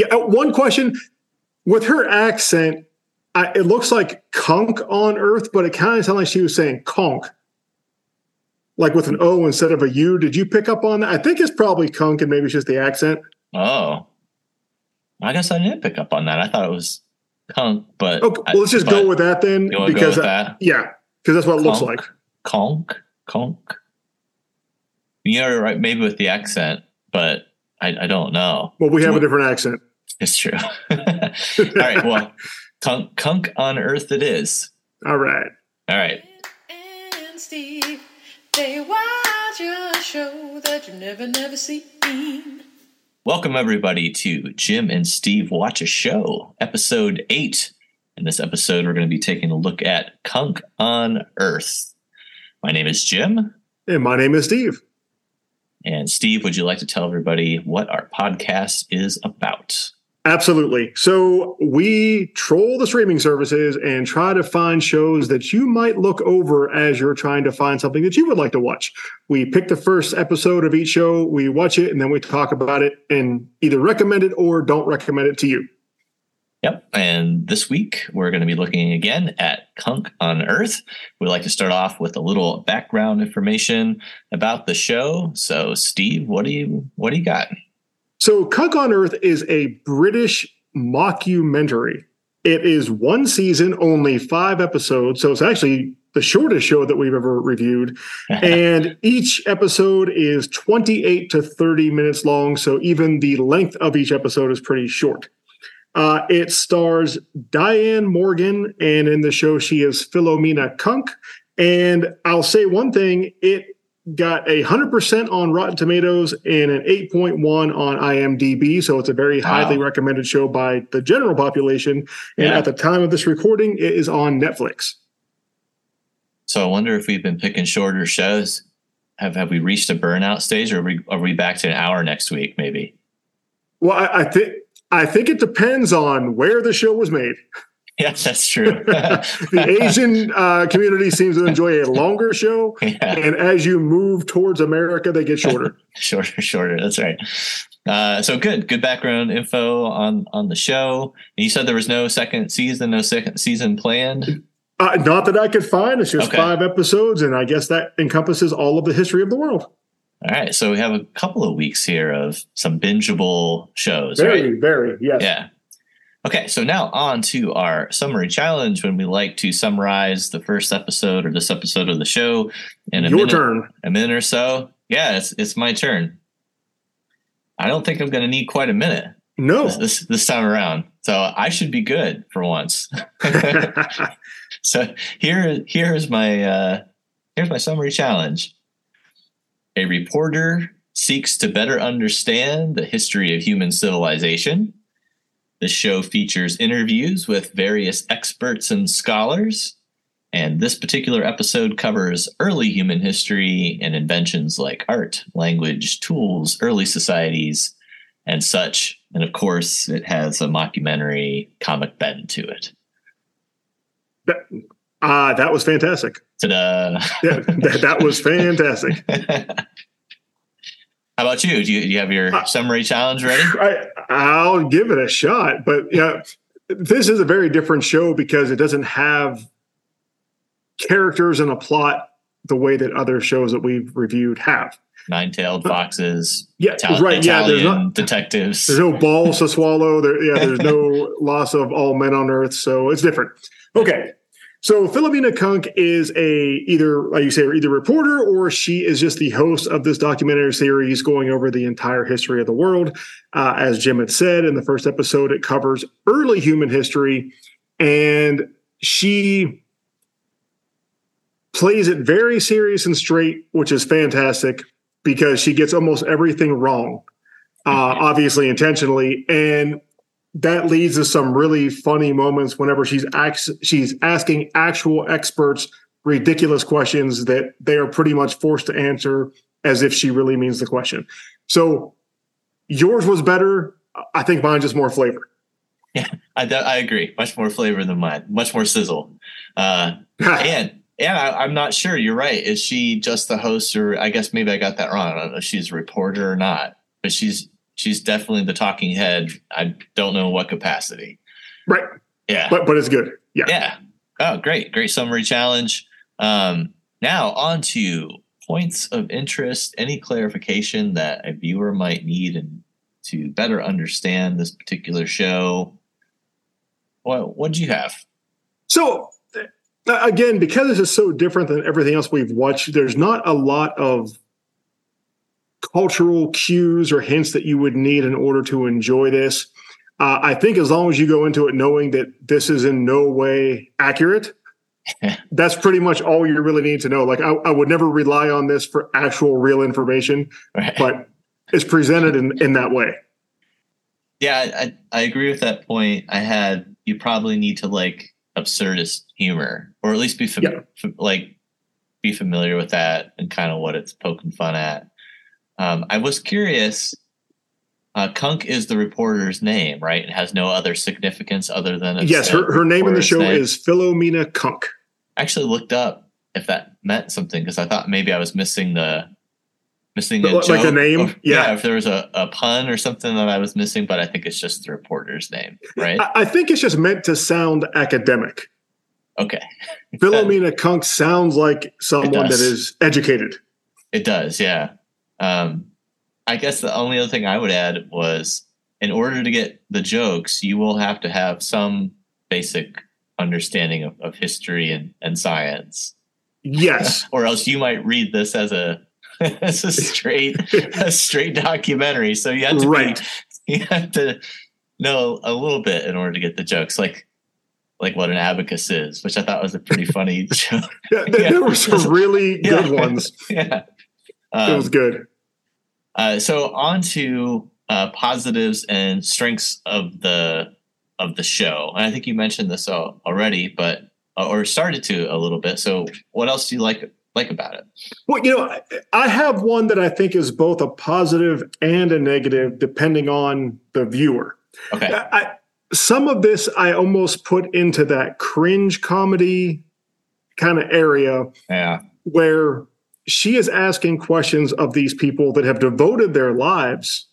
Yeah. uh, One question with her accent, I, it looks like "kunk" on Earth, but it kind of sounded like she was saying "conk," like with an O instead of a U. Did you pick up on that? I think it's probably "kunk" and maybe it's just the accent. Oh, I guess I didn't pick up on that. I thought it was kunk, but Okay, well, let's just go with that then, because I- that? yeah, because that's what it looks like. Conk, conk. You're right, maybe with the accent, but I, I don't know. Well, we have a different accent. It's true. All right, well, kunk, kunk on Earth it is. All right. All right. and Steve, they watch a show that you never, never seen. Welcome, everybody, to Jim and Steve Watch a Show, episode eight. In this episode, we're going to be taking a look at Cunk on Earth. My name is Jim. And my name is Steve. And Steve, would you like to tell everybody what our podcast is about? Absolutely. So we troll the streaming services and try to find shows that you might look over as you're trying to find something that you would like to watch. We pick the first episode of each show, we watch it, and then we talk about it and either recommend it or don't recommend it to you. Yep. And this week, we're going to be looking again at Cunk on Earth. We'd like to start off with a little background information about the show. So, Steve, what do you what do you got? So, Cunk on Earth is a British mockumentary. It is one season, only five episodes. So, it's actually the shortest show that we've ever reviewed. and each episode is 28 to 30 minutes long. So, even the length of each episode is pretty short. Uh, it stars Diane Morgan, and in the show, she is Philomena Cunk. And I'll say one thing it got a 100% on Rotten Tomatoes and an 8.1 on IMDb. So it's a very Wow. highly recommended show by the general population. And Yeah. at the time of this recording, it is on Netflix. So, I wonder if we've been picking shorter shows. Have have we reached a burnout stage, or are we are we back to an hour next week? Maybe. Well, I, I think. I think it depends on where the show was made. Yeah, that's true. The Asian uh, community seems to enjoy a longer show, yeah. and as you move towards America, they get shorter. shorter shorter that's right uh so good good background info on on the show you said there was no second season no second season planned Uh, not that I could find. It's just Okay. five episodes, and I guess that encompasses all of the history of the world. all right so we have a couple of weeks here of some bingeable shows Very, right very, yes. yeah okay so now on to our summary challenge when we like to summarize the first episode or this episode of the show in a Your minute turn. a minute or so yeah it's it's my turn i don't think i'm going to need quite a minute No. this, this this time around. So I should be good for once. so here here's my uh, here's my summary challenge. A reporter seeks to better understand the history of human civilization. This show features interviews with various experts and scholars. And this particular episode covers early human history and inventions like art, language, tools, early societies, and such. And of course, it has a mockumentary comic bend to it. Ah, that was fantastic. Ta-da! Yeah, that, that was fantastic. How about you? Do you, do you have your Uh, summary challenge ready? I, I'll give it a shot, but yeah, this is a very different show because it doesn't have characters and a plot the way that other shows that we've reviewed have. Nine-tailed foxes, Yeah, Ital- right. Yeah, there's not detectives. there's no balls to swallow. There, yeah, there's no loss of all men on earth, so it's different. Okay, so Philomena Cunk is a either like you say, either reporter or she is just the host of this documentary series going over the entire history of the world. Uh, as Jim had said in the first episode, it covers early human history, and she plays it very serious and straight, which is fantastic because she gets almost everything wrong, uh, obviously intentionally, and that leads to some really funny moments whenever she's ax- she's asking actual experts ridiculous questions that they are pretty much forced to answer as if she really means the question. So yours was better. I think mine just more flavor. I, I agree. Much more flavor than mine. Much more sizzle. Uh, and and I, I'm not sure. You're right. Is she just the host, or I guess maybe I got that wrong. I don't know if she's a reporter or not. But she's she's definitely the talking head. I don't know what capacity. Right. Yeah. But but it's good. Yeah. Yeah. Oh, great. Great summary challenge. Um, now on to points of interest, any clarification that a viewer might need and to better understand this particular show. What what do you have? So uh, again, because this is so different than everything else we've watched, there's not a lot of cultural cues or hints that you would need in order to enjoy this. Uh, I think as long as you go into it knowing that this is in no way accurate, that's pretty much all you really need to know. Like, I, I would never rely on this for actual real information, Right. but it's presented in, in that way. Yeah, I, I agree with that point. I had you probably need to like absurdist humor, or at least be fam- Yeah. f- like be familiar with that and kind of what it's poking fun at. Um, I was curious. Uh, Cunk is the reporter's name, right? It has no other significance other than yes, her, her name in the show name. is Philomena Cunk. I actually looked up if that meant something because I thought maybe I was missing the missing a Like a name? Or- Yeah. if there was a, a pun or something that I was missing, but I think it's just the reporter's name, right? I, I think it's just meant to sound academic. Okay. Philomena Cunk sounds like someone that is educated. It does, yeah. Um, I guess the only other thing I would add was in order to get the jokes, you will have to have some basic understanding of, of history and, and science. Yes. Or else you might read this as a as a straight a straight documentary. So you have to Right. be, you have to know a little bit in order to get the jokes, like like what an abacus is, which I thought was a pretty funny joke. Yeah, there, Yeah. there were some really Yeah. good ones. yeah. It Um, was good. Uh, so on to uh, positives and strengths of the of the show, and I think you mentioned this already, but uh, or started to a little bit. So what else do you like like about it? Well, you know, I- have one that I think is both a positive and a negative, depending on the viewer. Okay, I- some of this I almost put into that cringe comedy kind of area yeah, where she is asking questions of these people that have devoted their lives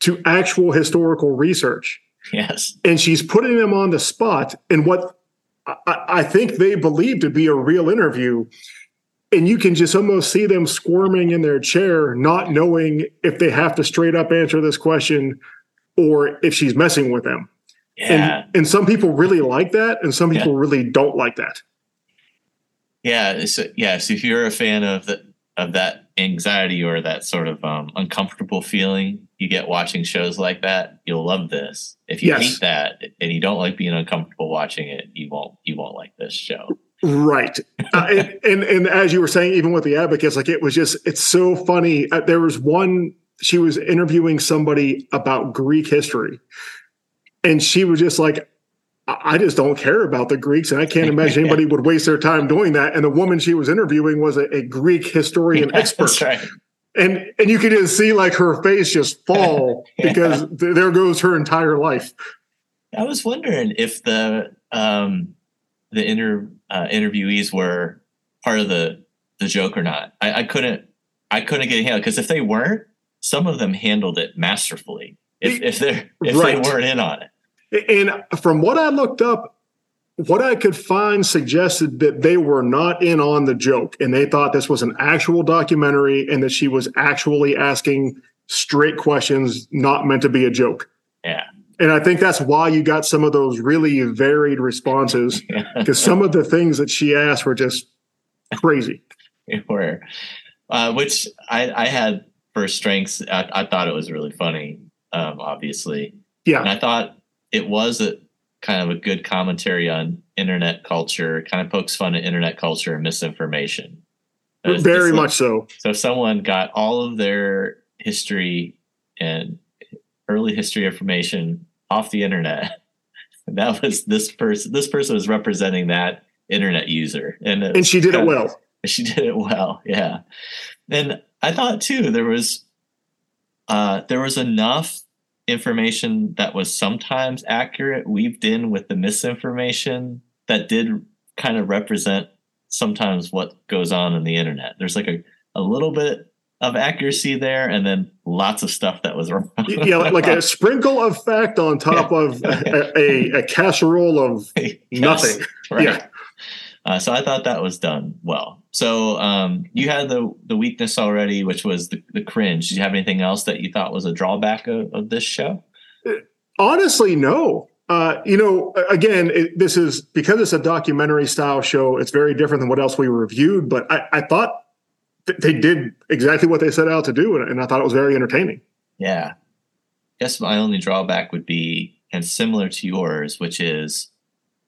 to actual historical research. yes, and she's putting them on the spot in what I, I think they believe to be a real interview. And you can just almost see them squirming in their chair, not knowing if they have to straight up answer this question or if she's messing with them. yeah, And, and some people really like that, and some people really don't like that. yeah. So, yeah. So if you're a fan of the of that anxiety or that sort of um, uncomfortable feeling you get watching shows like that, you'll love this. If you Yes. hate that and you don't like being uncomfortable watching it, you won't you won't like this show. Right. uh, and, and and as you were saying, even with the abacus, like it was just it's so funny. Uh, there was one she was interviewing somebody about Greek history, and she was just like, "I just don't care about the Greeks, and I can't imagine anybody would waste their time doing that." And the woman she was interviewing was a, a Greek historian expert, That's right. and and you could just see like her face just fall Yeah. because th- there goes her entire life. I was wondering if the um, the inter uh, interviewees were part of the the joke or not. I, I couldn't I couldn't get a handle because if they weren't, some of them handled it masterfully. If if they if Right. they weren't in on it, And from what I looked up, what I could find suggested that they were not in on the joke and they thought this was an actual documentary and that she was actually asking straight questions, not meant to be a joke. yeah, And I think that's why you got some of those really varied responses because some of the things that she asked were just crazy. where uh, which I, I had for strengths. I, I thought it was really funny, um, obviously. Yeah. And I thought it was a kind of a good commentary on internet culture, kind of pokes fun at internet culture and misinformation. Very much so. So someone got all of their history and early history information off the internet, that was this person. This person was representing that internet user, and And she did it of- well. she did it well yeah and i thought too there was uh there was enough information that was sometimes accurate weaved in with the misinformation that did kind of represent sometimes what goes on in the internet there's like a, a little bit of accuracy there, and then lots of stuff that was wrong. yeah, like a sprinkle of fact on top of a, a, a casserole of nothing. right. Yeah. Uh, so I thought that was done well. So um, you had the the weakness already, which was the, the cringe. Did you have anything else that you thought was a drawback of, of this show? Honestly, no. Uh, you know, again, it, this is because it's a documentary style show. It's very different than what else we reviewed. But I, I thought th- they did exactly what they set out to do, and, and I thought it was very entertaining. Yeah. I Guess my only drawback would be, and similar to yours, which is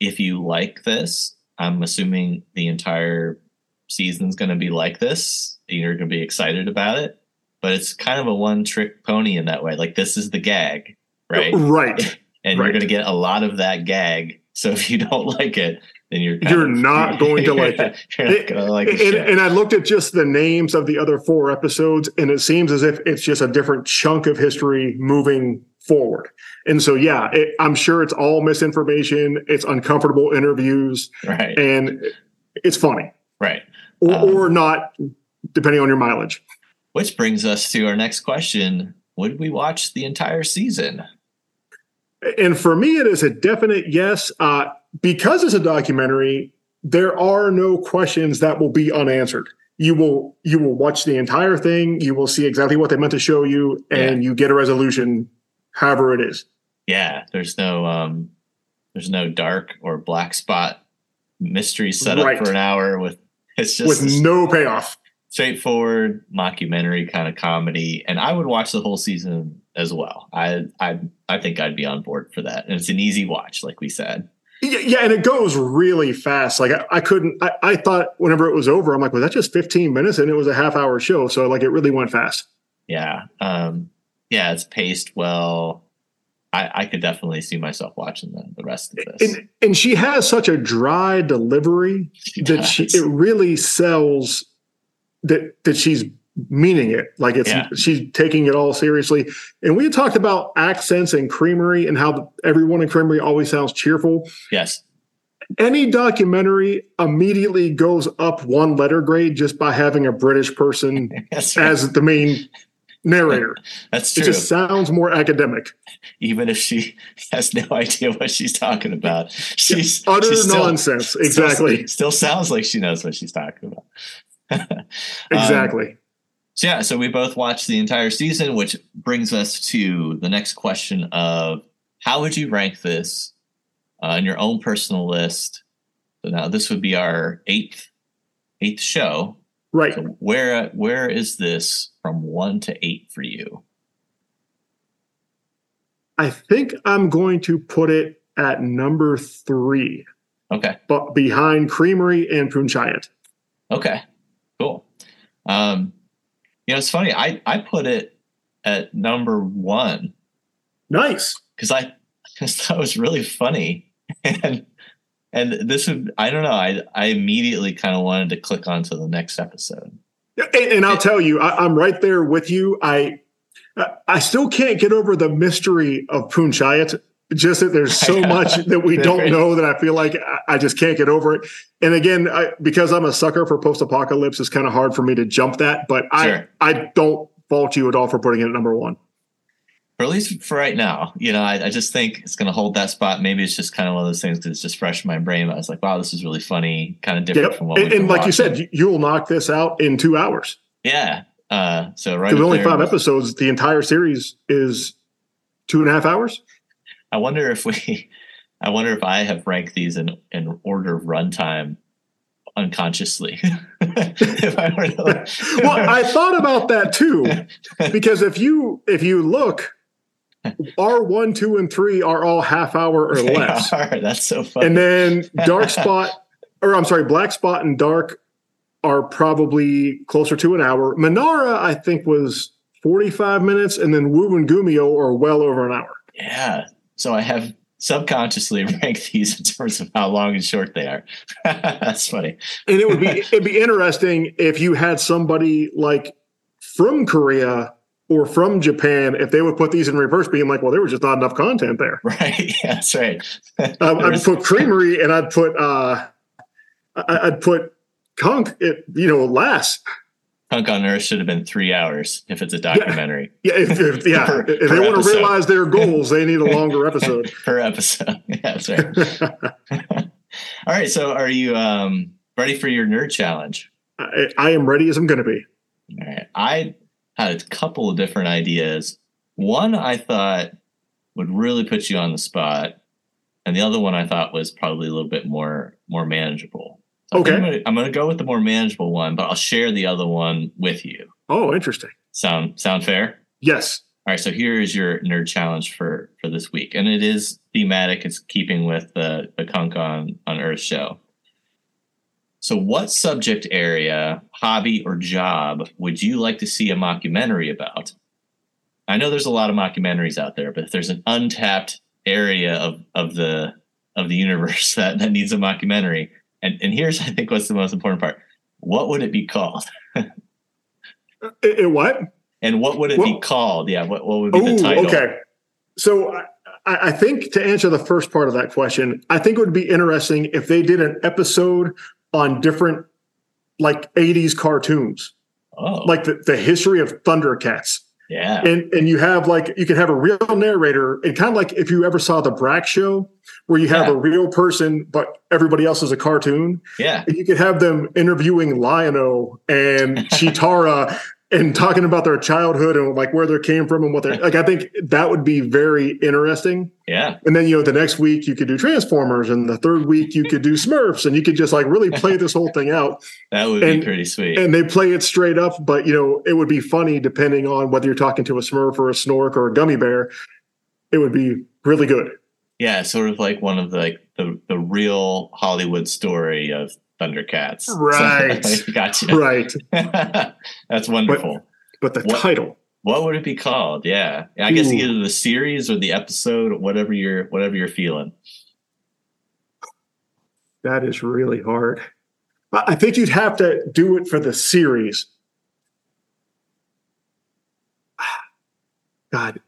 if you like this, I'm assuming the entire season's going to be like this. You're going to be excited about it, but it's kind of a one trick pony in that way. Like this is the gag, right? Right. And you're going to get a lot of that gag. So if you don't like it, then you're You're of- not going to like it. you're not going to like and, and I looked at just the names of the other four episodes, and it seems as if it's just a different chunk of history moving forward. And so, yeah, it, I'm sure it's all misinformation. It's uncomfortable interviews, right, and it's funny right. Or, Um, or not, depending on your mileage. Which brings us to our next question: Would we watch the entire season? And for me, it is a definite yes. Uh, because it's a documentary, there are no questions that will be unanswered. You will you will watch the entire thing. You will see exactly what they meant to show you, and you get a resolution, however it is. Yeah, there's no um, there's no dark or black spot mystery set up Right. for an hour with it's just with no payoff. straightforward mockumentary kind of comedy, and I would watch the whole season as well. I I I think I'd be on board for that, and it's an easy watch, like we said. Yeah, yeah, and it goes really fast. Like I, I couldn't. I, I thought whenever it was over, I'm like, was that just 15 minutes? And it was a half hour show, so like it really went fast. Yeah, um, yeah, it's paced well. I, I could definitely see myself watching the, the rest of this. And and she has such a dry delivery She that she it really sells that that she's meaning it like it's Yeah. she's taking it all seriously and we talked about accents and creamery and how everyone in creamery always sounds cheerful yes, any documentary immediately goes up one letter grade just by having a british person right. as the main narrator That's true. it just sounds more academic even if she has no idea what she's talking about. She's utter she's still- nonsense still- exactly Still, sounds like she knows what she's talking about. Um, exactly so yeah, so we both watched the entire season, which brings us to the next question of how would you rank this uh, in your own personal list? So now this would be our eighth eighth show. Right So where where is this from one to eight for you? i think i'm going to put it at number three Okay. but behind Creamery and Panchayat. Okay, cool. Um, you know, it's funny. I I put it at number one Nice. because I just thought it was really funny, and and this would I don't know. I I immediately kind of wanted to click on to the next episode. And, and I'll tell you, I, I'm right there with you. I I still can't get over the mystery of Panchayat. Just that there's so much that we don't know that I feel like I, I just can't get over it. And again, I, because I'm a sucker for post-apocalypse, it's kind of hard for me to jump that. But Sure. I I don't fault you at all for putting it at number one. Or at least for right now, you know, I, I just think it's going to hold that spot. Maybe it's just kind of one of those things because it's just fresh in my brain. I was like, wow, this is really funny, kind of different Yep. from what And, and like you said, you- you'll knock this out in two hours. yeah. Uh, so right, Because only there five episodes. The entire series is two and a half hours. I wonder if we, I wonder if I have ranked these in, in order of runtime unconsciously. if I were to, like- well, I thought about that too, because if you if you look, R one, two, and three are all half hour or They less, are. That's so funny. and then Dark Spot, or I'm sorry, Black Spot and Dark are probably closer to an hour. Minara, I think, was forty five minutes, and then Wu and Gumiho are well over an hour. yeah. So I have subconsciously ranked these in terms of how long and short they are. That's funny. And it would be it'd be interesting if you had somebody like from Korea or from Japan if they would put these in reverse, being like, well, there was just not enough content there. Right. Yeah, that's right. Uh, I'd put Creamery and I'd put uh, I'd put Conk. It, you know, last. Cunk on Earth should have been three hours if it's a documentary Yeah, if, if, yeah. Per- if they want to realize their goals, they need a longer episode. per episode. yeah, that's right. All right. So are you um, ready for your nerd challenge? I, I am ready as I'm going to be. All right. I had a couple of different ideas. One I thought would really put you on the spot, and the other one I thought was probably a little bit more more manageable. So Okay. I'm gonna, I'm gonna go with the more manageable one, but I'll share the other one with you. Oh, interesting. Sound sound fair? Yes. All right, so here is your nerd challenge for for this week, and it is thematic. It's keeping with the the Cunk on on Earth show. So, what subject area, hobby, or job would you like to see a mockumentary about? I know there's a lot of mockumentaries out there, but if there's an untapped area of of the of the universe that, that needs a mockumentary, and and here's I think what's the most important part: what would it be called? It, it what? And what would it be called? Yeah, what what would be the Oh, title? okay. So I, I think to answer the first part of that question, I think it would be interesting if they did an episode on different like 80s cartoons, Oh, like the, the history of Thundercats. yeah, And and you have like you can have a real narrator and kind of like if you ever saw the Brak show where you have Yeah. a real person but everybody else is a cartoon. yeah, And You could have them interviewing Lion-O and Cheetara and talking about their childhood and like where they came from and what they're like. I think that would be very interesting. yeah, And then you know the next week you could do Transformers, and the third week you could do Smurfs, and you could just like really play this whole thing out. that would And- be pretty sweet. And they play it straight up, but you know it would be funny depending on whether you're talking to a Smurf or a Snork or a Gummy Bear. It would be really good. yeah, sort of like one of the like the the real Hollywood story of Thundercats. Right. So, gotcha. Right. That's wonderful. But the What- title. what would it be called? Yeah, I guess Ooh. either the series or the episode, whatever you're whatever you're feeling. That is really hard. I I think you'd have to do it for the series. God.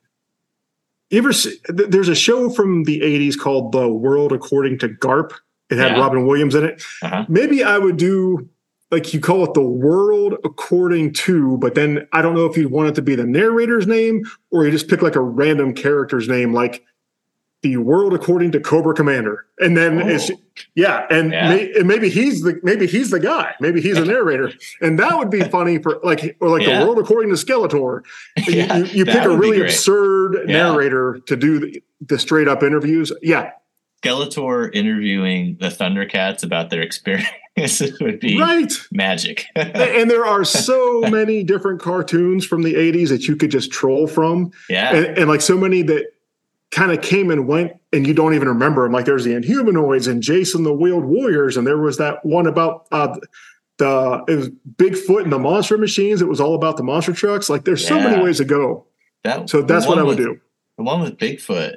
You ever see, there's a show from the 80s called The World According to Garp. It had Yeah. Robin Williams in it. Uh-huh. Maybe I would do like you call it The World According to, but then I don't know if you'd want it to be the narrator's name or you just pick like a random character's name, like The World According to Cobra Commander. And then it's Oh. yeah, and, Yeah. May, and maybe he's the maybe he's the guy. Maybe he's a narrator, and that would be funny for like or like Yeah. the world according to Skeletor. You- Yeah, you, you pick a really absurd narrator to do the, the straight up interviews. Yeah, Skeletor interviewing the Thundercats about their experiences would be right. magic. and there are so many different cartoons from the 80s that you could just troll from, yeah, and, and like so many that kind of came and went and you don't even remember them. Like there's the Inhumanoids and Jayce and the Wheeled Warriors, and there was that one about uh, the it was Bigfoot and the Monster Machines. It was all about the monster trucks. Like there's so many ways to go. that So that's what I would with- do. The one with Bigfoot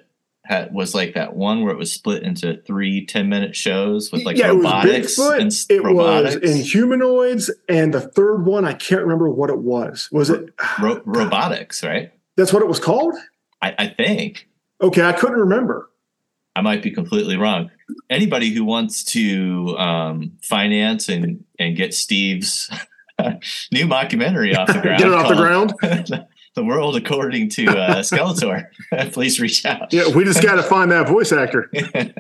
had, was like that one where it was split into three 10 minute shows with like yeah, Robotix it was and Bigfoot. s- It Robotix, was Inhumanoids, and the third one I can't remember what it was. Was it? ro- Robotix, right? That's what it was called. I, I think Okay, I couldn't remember. I might be completely wrong. Anybody who wants to um, finance and and get Steve's new mockumentary off the ground, Get it off the ground. the world according to uh, Skeletor, please reach out. Yeah, we just got to find that voice actor,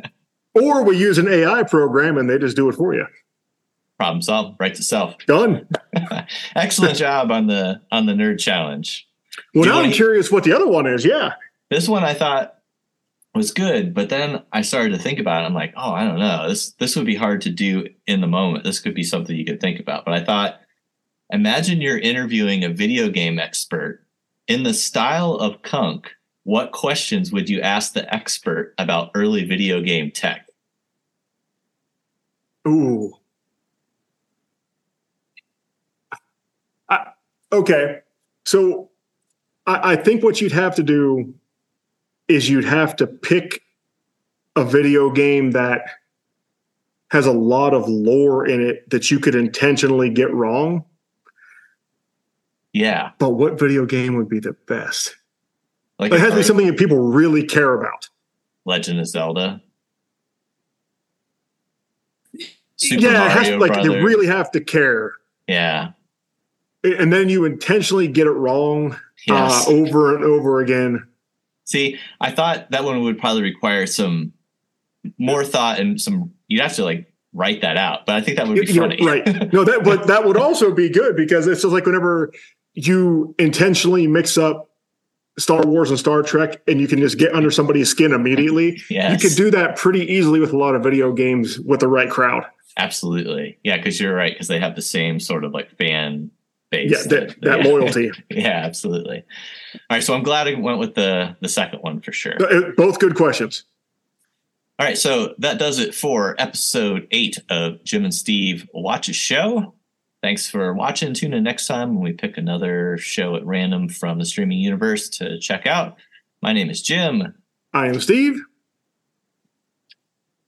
or we use an AI program and they just do it for you. Problem solved. Right to self. Done. Excellent job on the on the nerd challenge. Well, Do now I'm wanna- curious what the other one is. Yeah. This one I thought was good, but then I started to think about it. I'm like, oh, I don't know. This this would be hard to do in the moment. This could be something you could think about. But I thought, imagine you're interviewing a video game expert in the style of Cunk. What questions would you ask the expert about early video game tech? Ooh. I, okay. So I, I think what you'd have to do is you'd have to pick a video game that has a lot of lore in it that you could intentionally get wrong. Yeah, But what video game would be the best? like It has to be something that people really care about. Legend of Zelda. Super yeah, it has to, like they really have to care. Yeah. and then you intentionally get it wrong Yes. uh, over and over again. See, I thought that one would probably require some more thought and some. You'd have to like write that out, but I think that would be You know, funny. right? No, that but that would also be good because it's just like whenever you intentionally mix up Star Wars and Star Trek, and you can just get under somebody's skin immediately. yes, You could do that pretty easily with a lot of video games with the right crowd. absolutely. Yeah, because you're right. Because they have the same sort of like fan base. Yeah, that, that yeah. loyalty. yeah, absolutely. All right, so I'm glad I went with the the second one for sure. Uh, Both good questions. All right, so that does it for episode eight of Jim and Steve Watch a Show. Thanks for watching. Tune in next time when we pick another show at random from the streaming universe to check out. My name is Jim. I am Steve.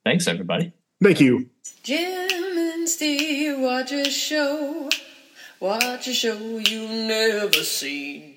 Thanks, everybody. Thank you. Jim and Steve watch a show, watch a show you've never seen.